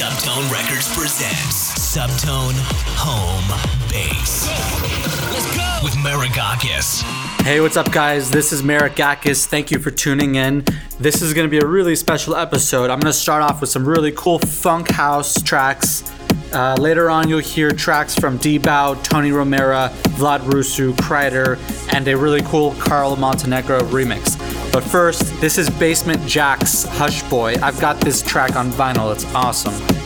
Subtone Records presents Subtone Home Bass. With Maragakis. Hey, what's up, guys? This is Maragakis. Thank you for tuning in. This is going to be a really special episode. I'm going to start off with some really cool funk house tracks uh, later on, you'll hear tracks from Debow, Tony Romera, Vlad Rusu, Kryder, and a really cool Carl Montenegro remix. But first, this is Basement Jaxx Hush Boy. I've got this track on vinyl, it's awesome.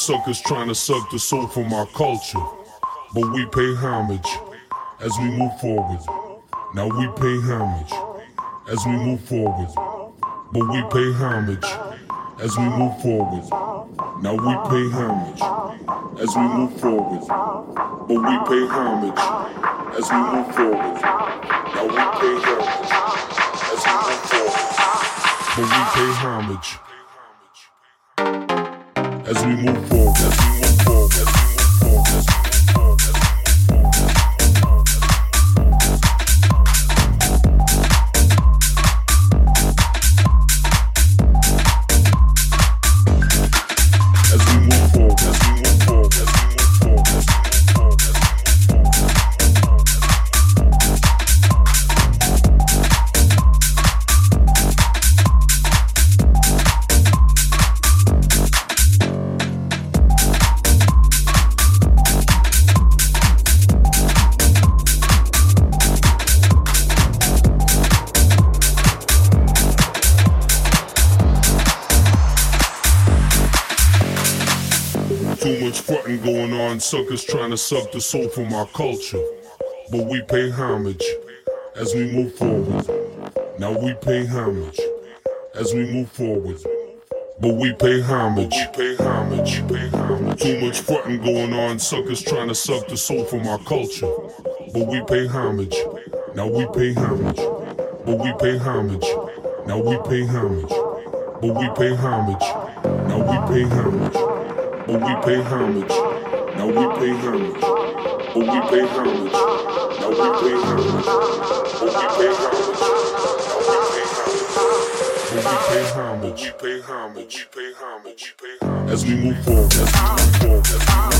suckers trying to suck the soul from our culture. But we pay homage as we move forward. Now we pay homage as we move forward. But we pay homage as we move forward. Now we pay homage as we move forward. But we pay homage as we move forward. Now we pay homage as we move forward. But we pay homage as we move forward. As we move forward. As we move forward. As we move forward. Suckers trying to suck the soul from our culture. But we pay homage as we move forward. Now we pay homage as we move forward. But we pay homage, pay homage, pay homage. Too much fronting going on, suckers trying to suck the soul from our culture. But we pay homage, now we pay homage. But we pay homage, now we pay homage. But we pay homage, now we pay homage. But we pay homage now we pay homage. Oh, we pay homage. Now we pay homage. Oh, we pay homage. Now we pay homage. Oh, we pay homage. We pay homage. We pay homage. As we move forward, as we move forward.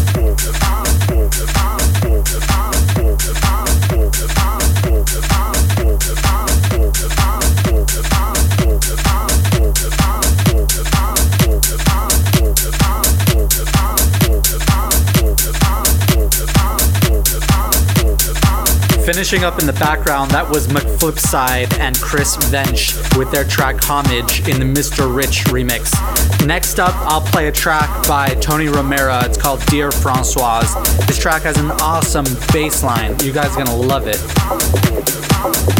Finishing up in the background, that was MC Flipside and Chris Vench with their track Homage in the Mr. Rich remix. Next up, I'll play a track by Tony Romera. It's called Dear Francoise. This track has an awesome bass line. You guys are gonna love it.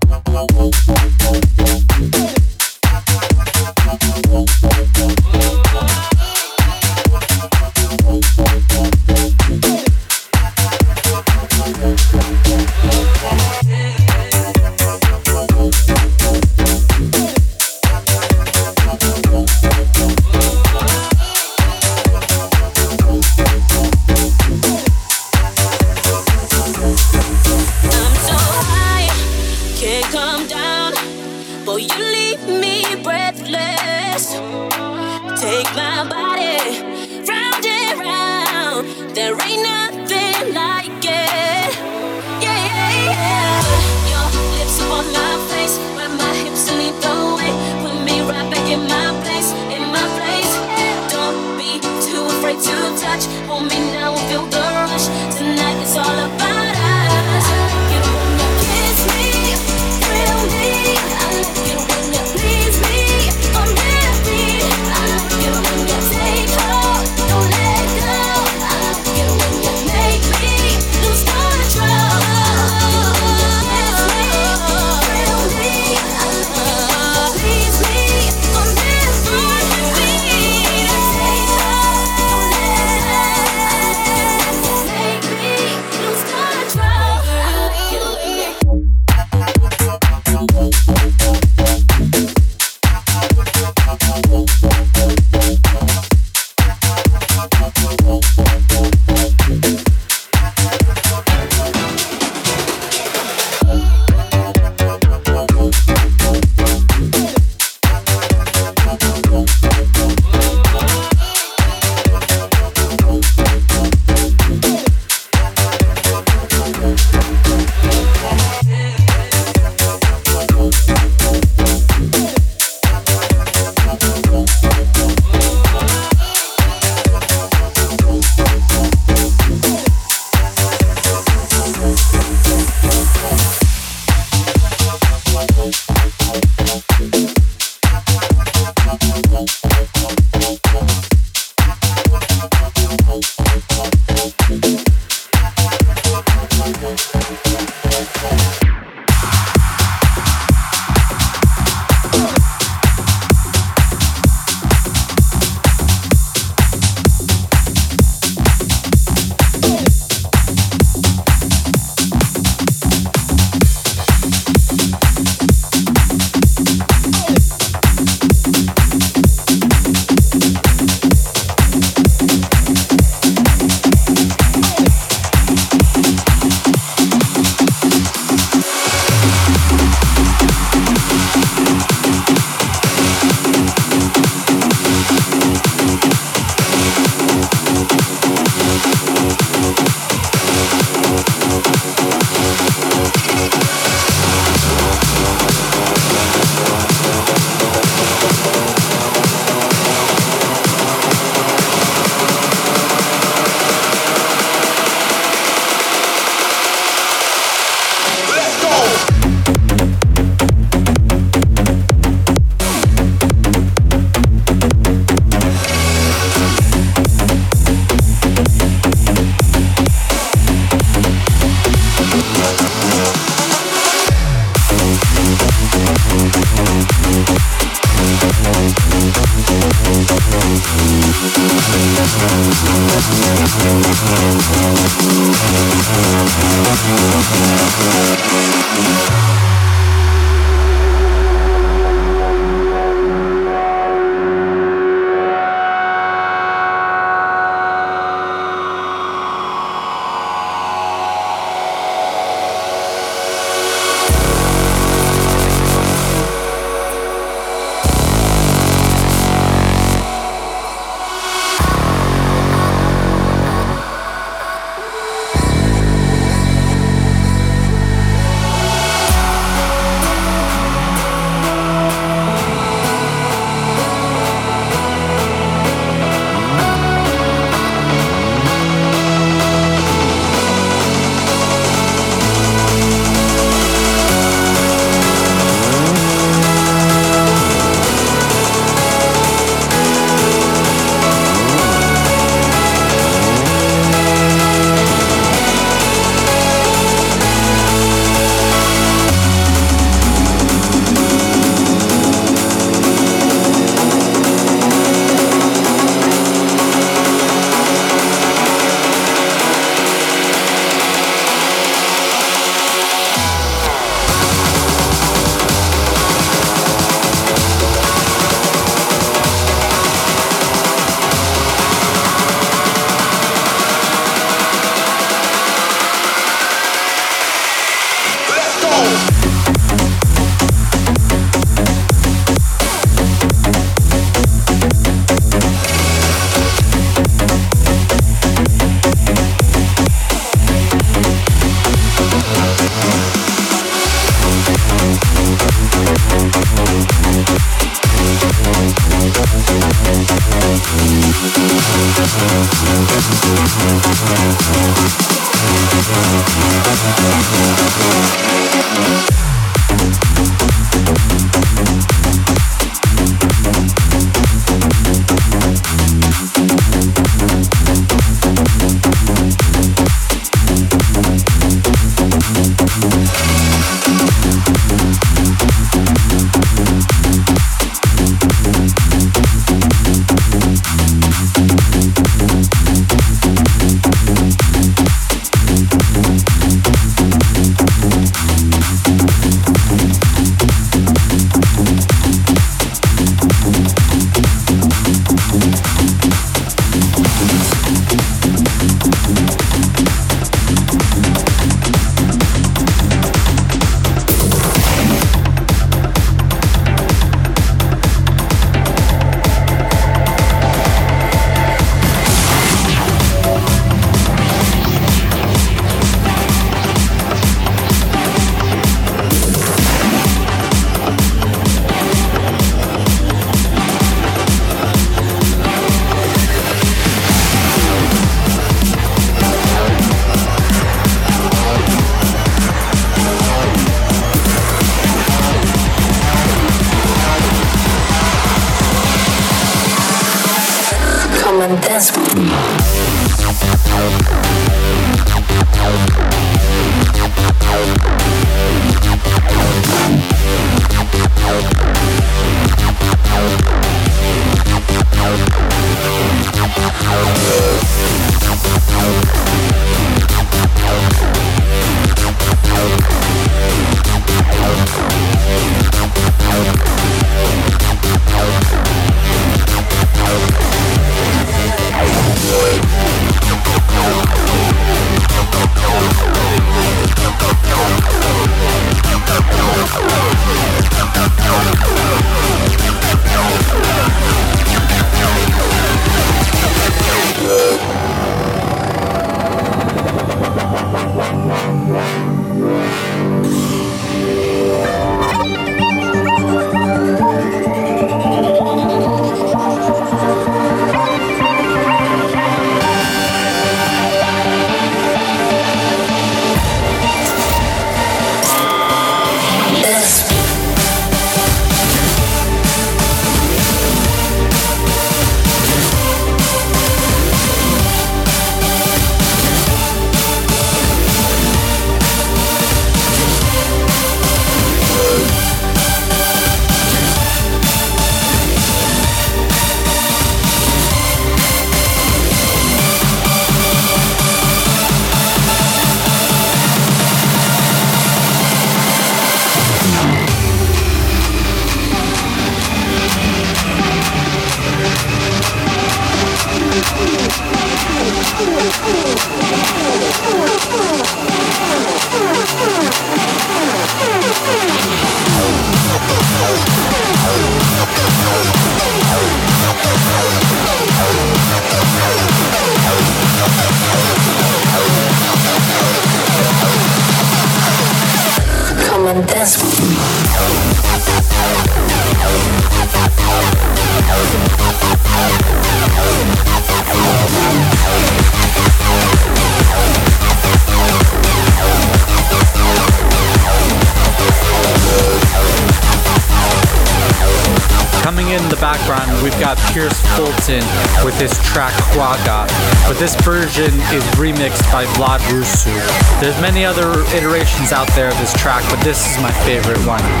My favorite one.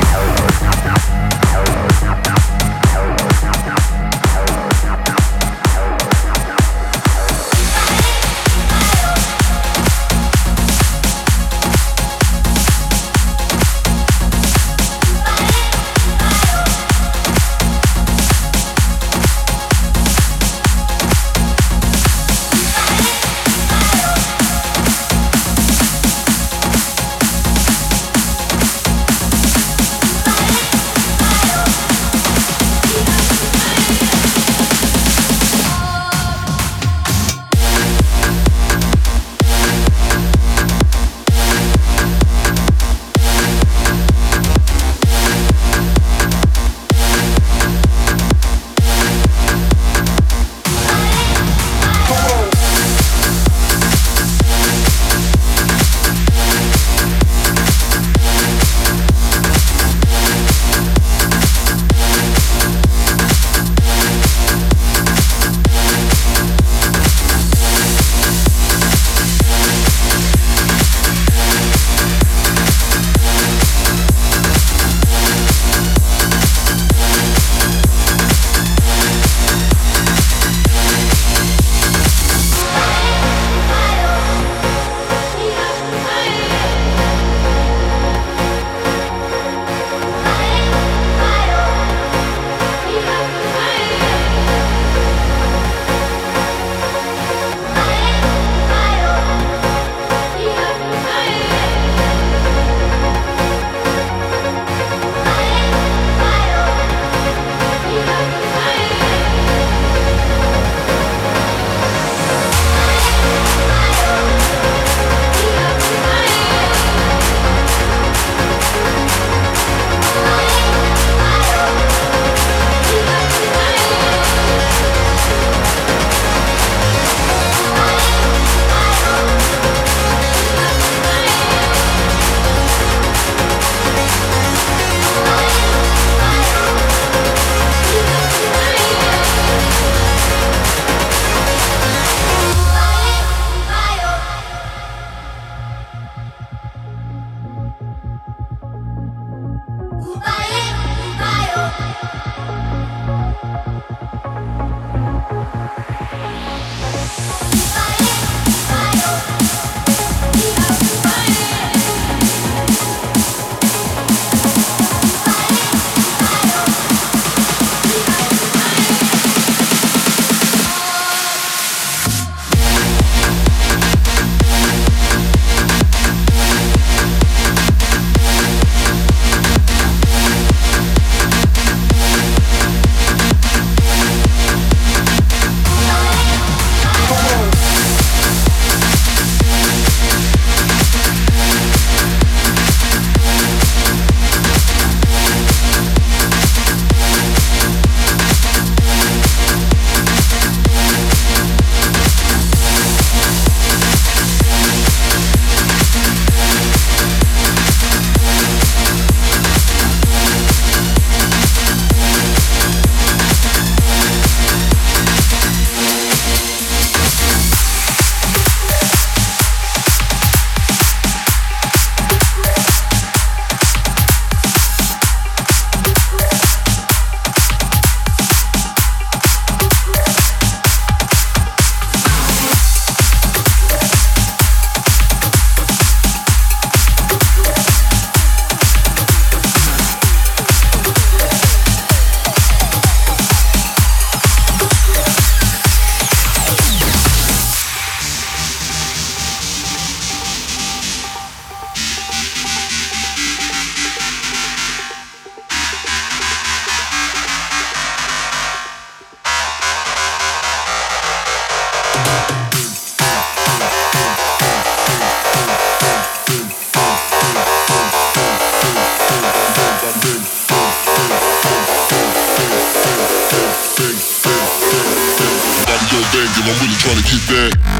Tryna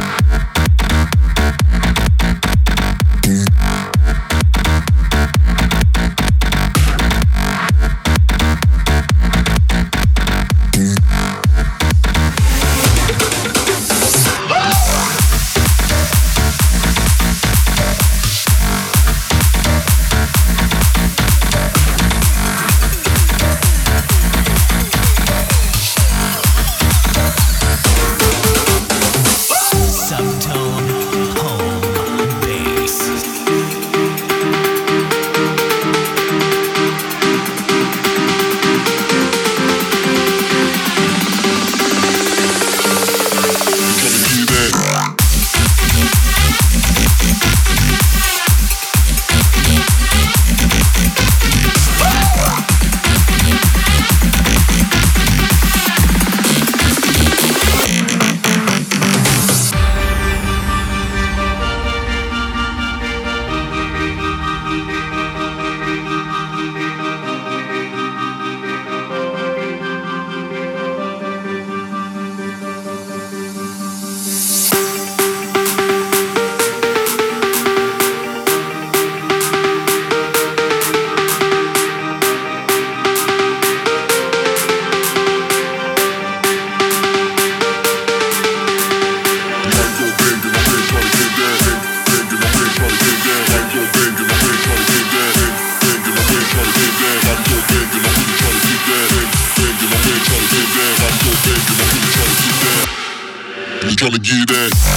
Tryna get that.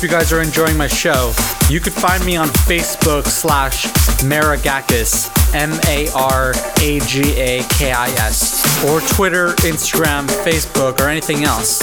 Hope you guys are enjoying my show. You could find me on Facebook slash Maragakis, M A R A G A K I S, or Twitter, Instagram, Facebook, or anything else.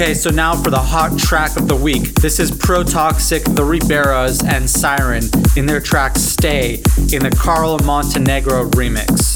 Okay, so now for the hot track of the week. This is Pro Toxic, The Riberas, and Siren in their track Stay in the Carl Montenegro remix.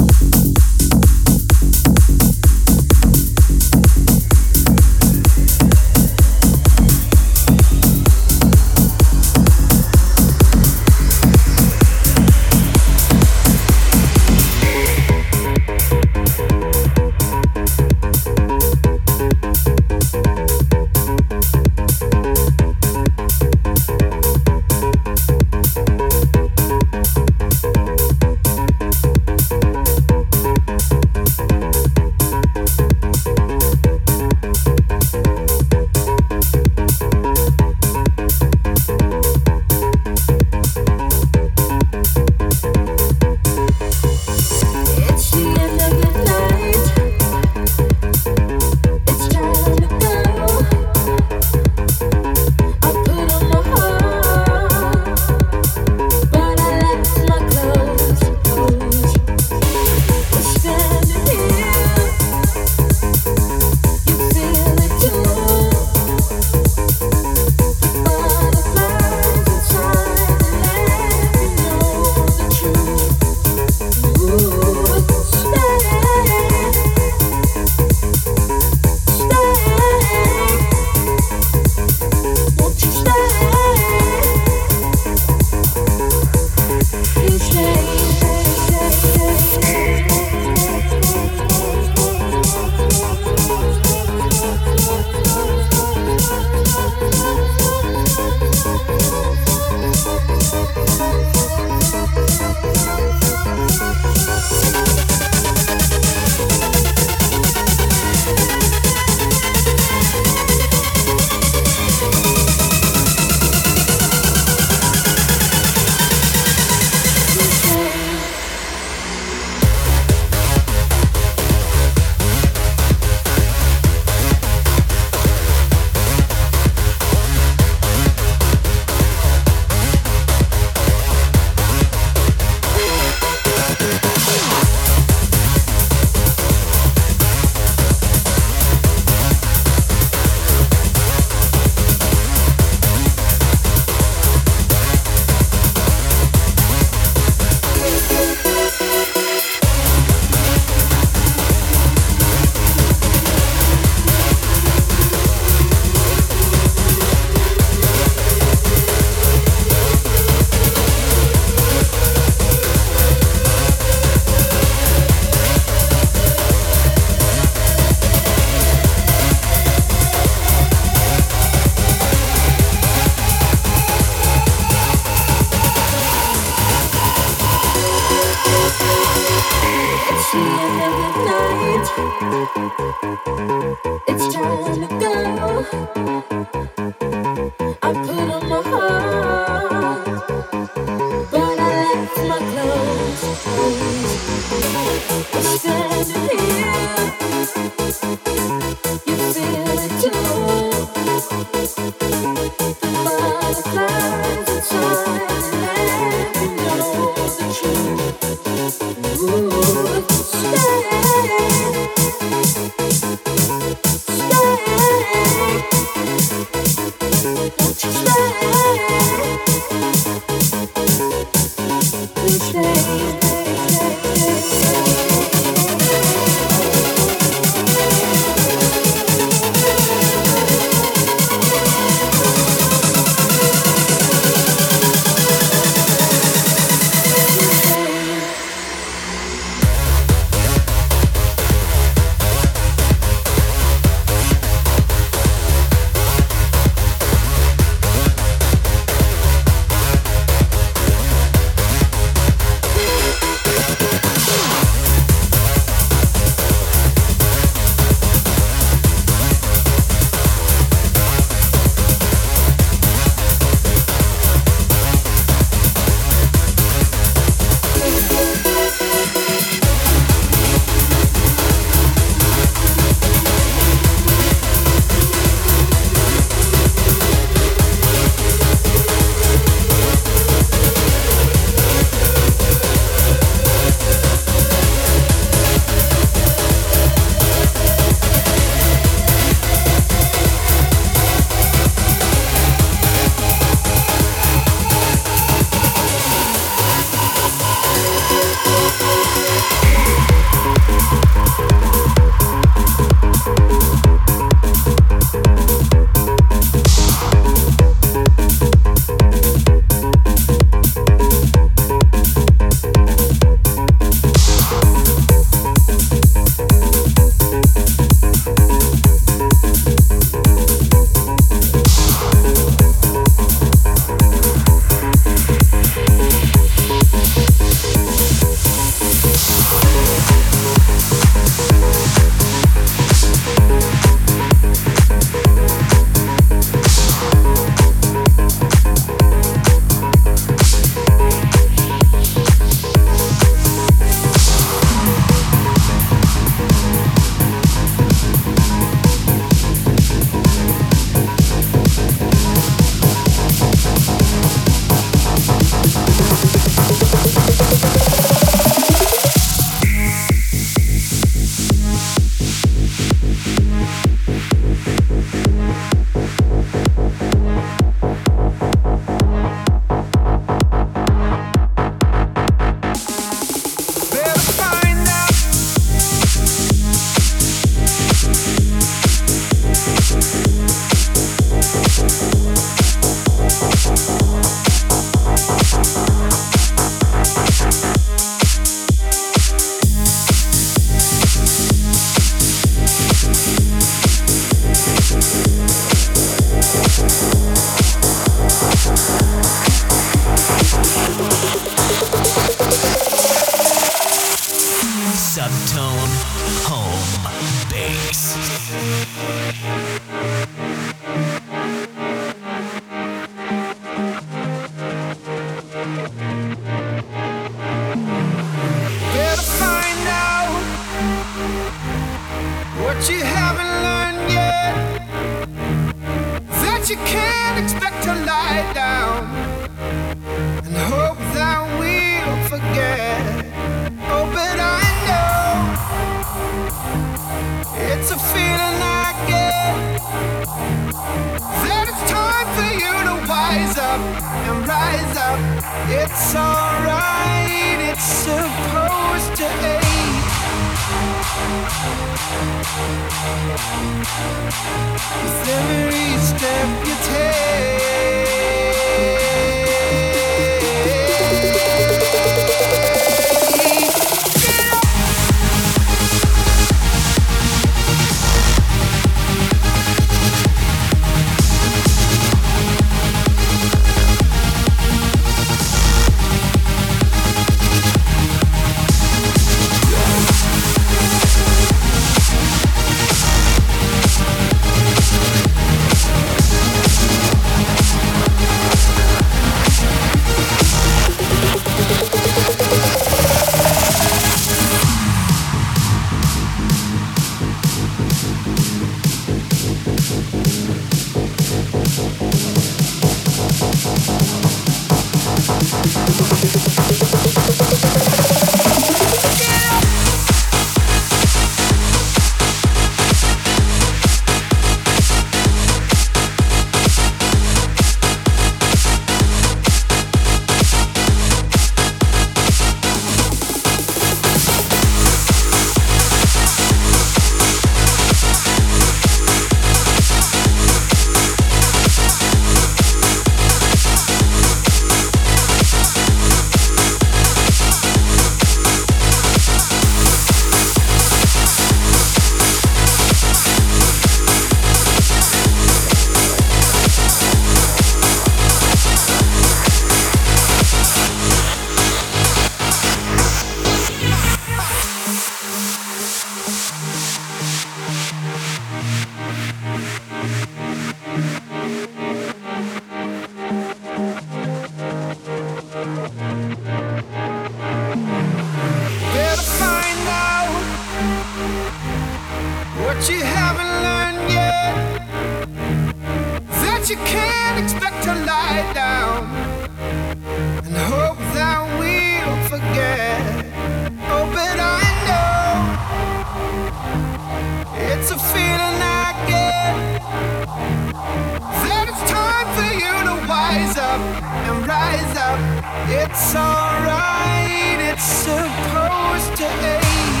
It's alright, it's supposed to ache.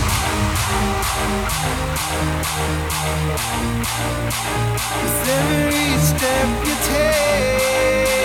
With every step you take.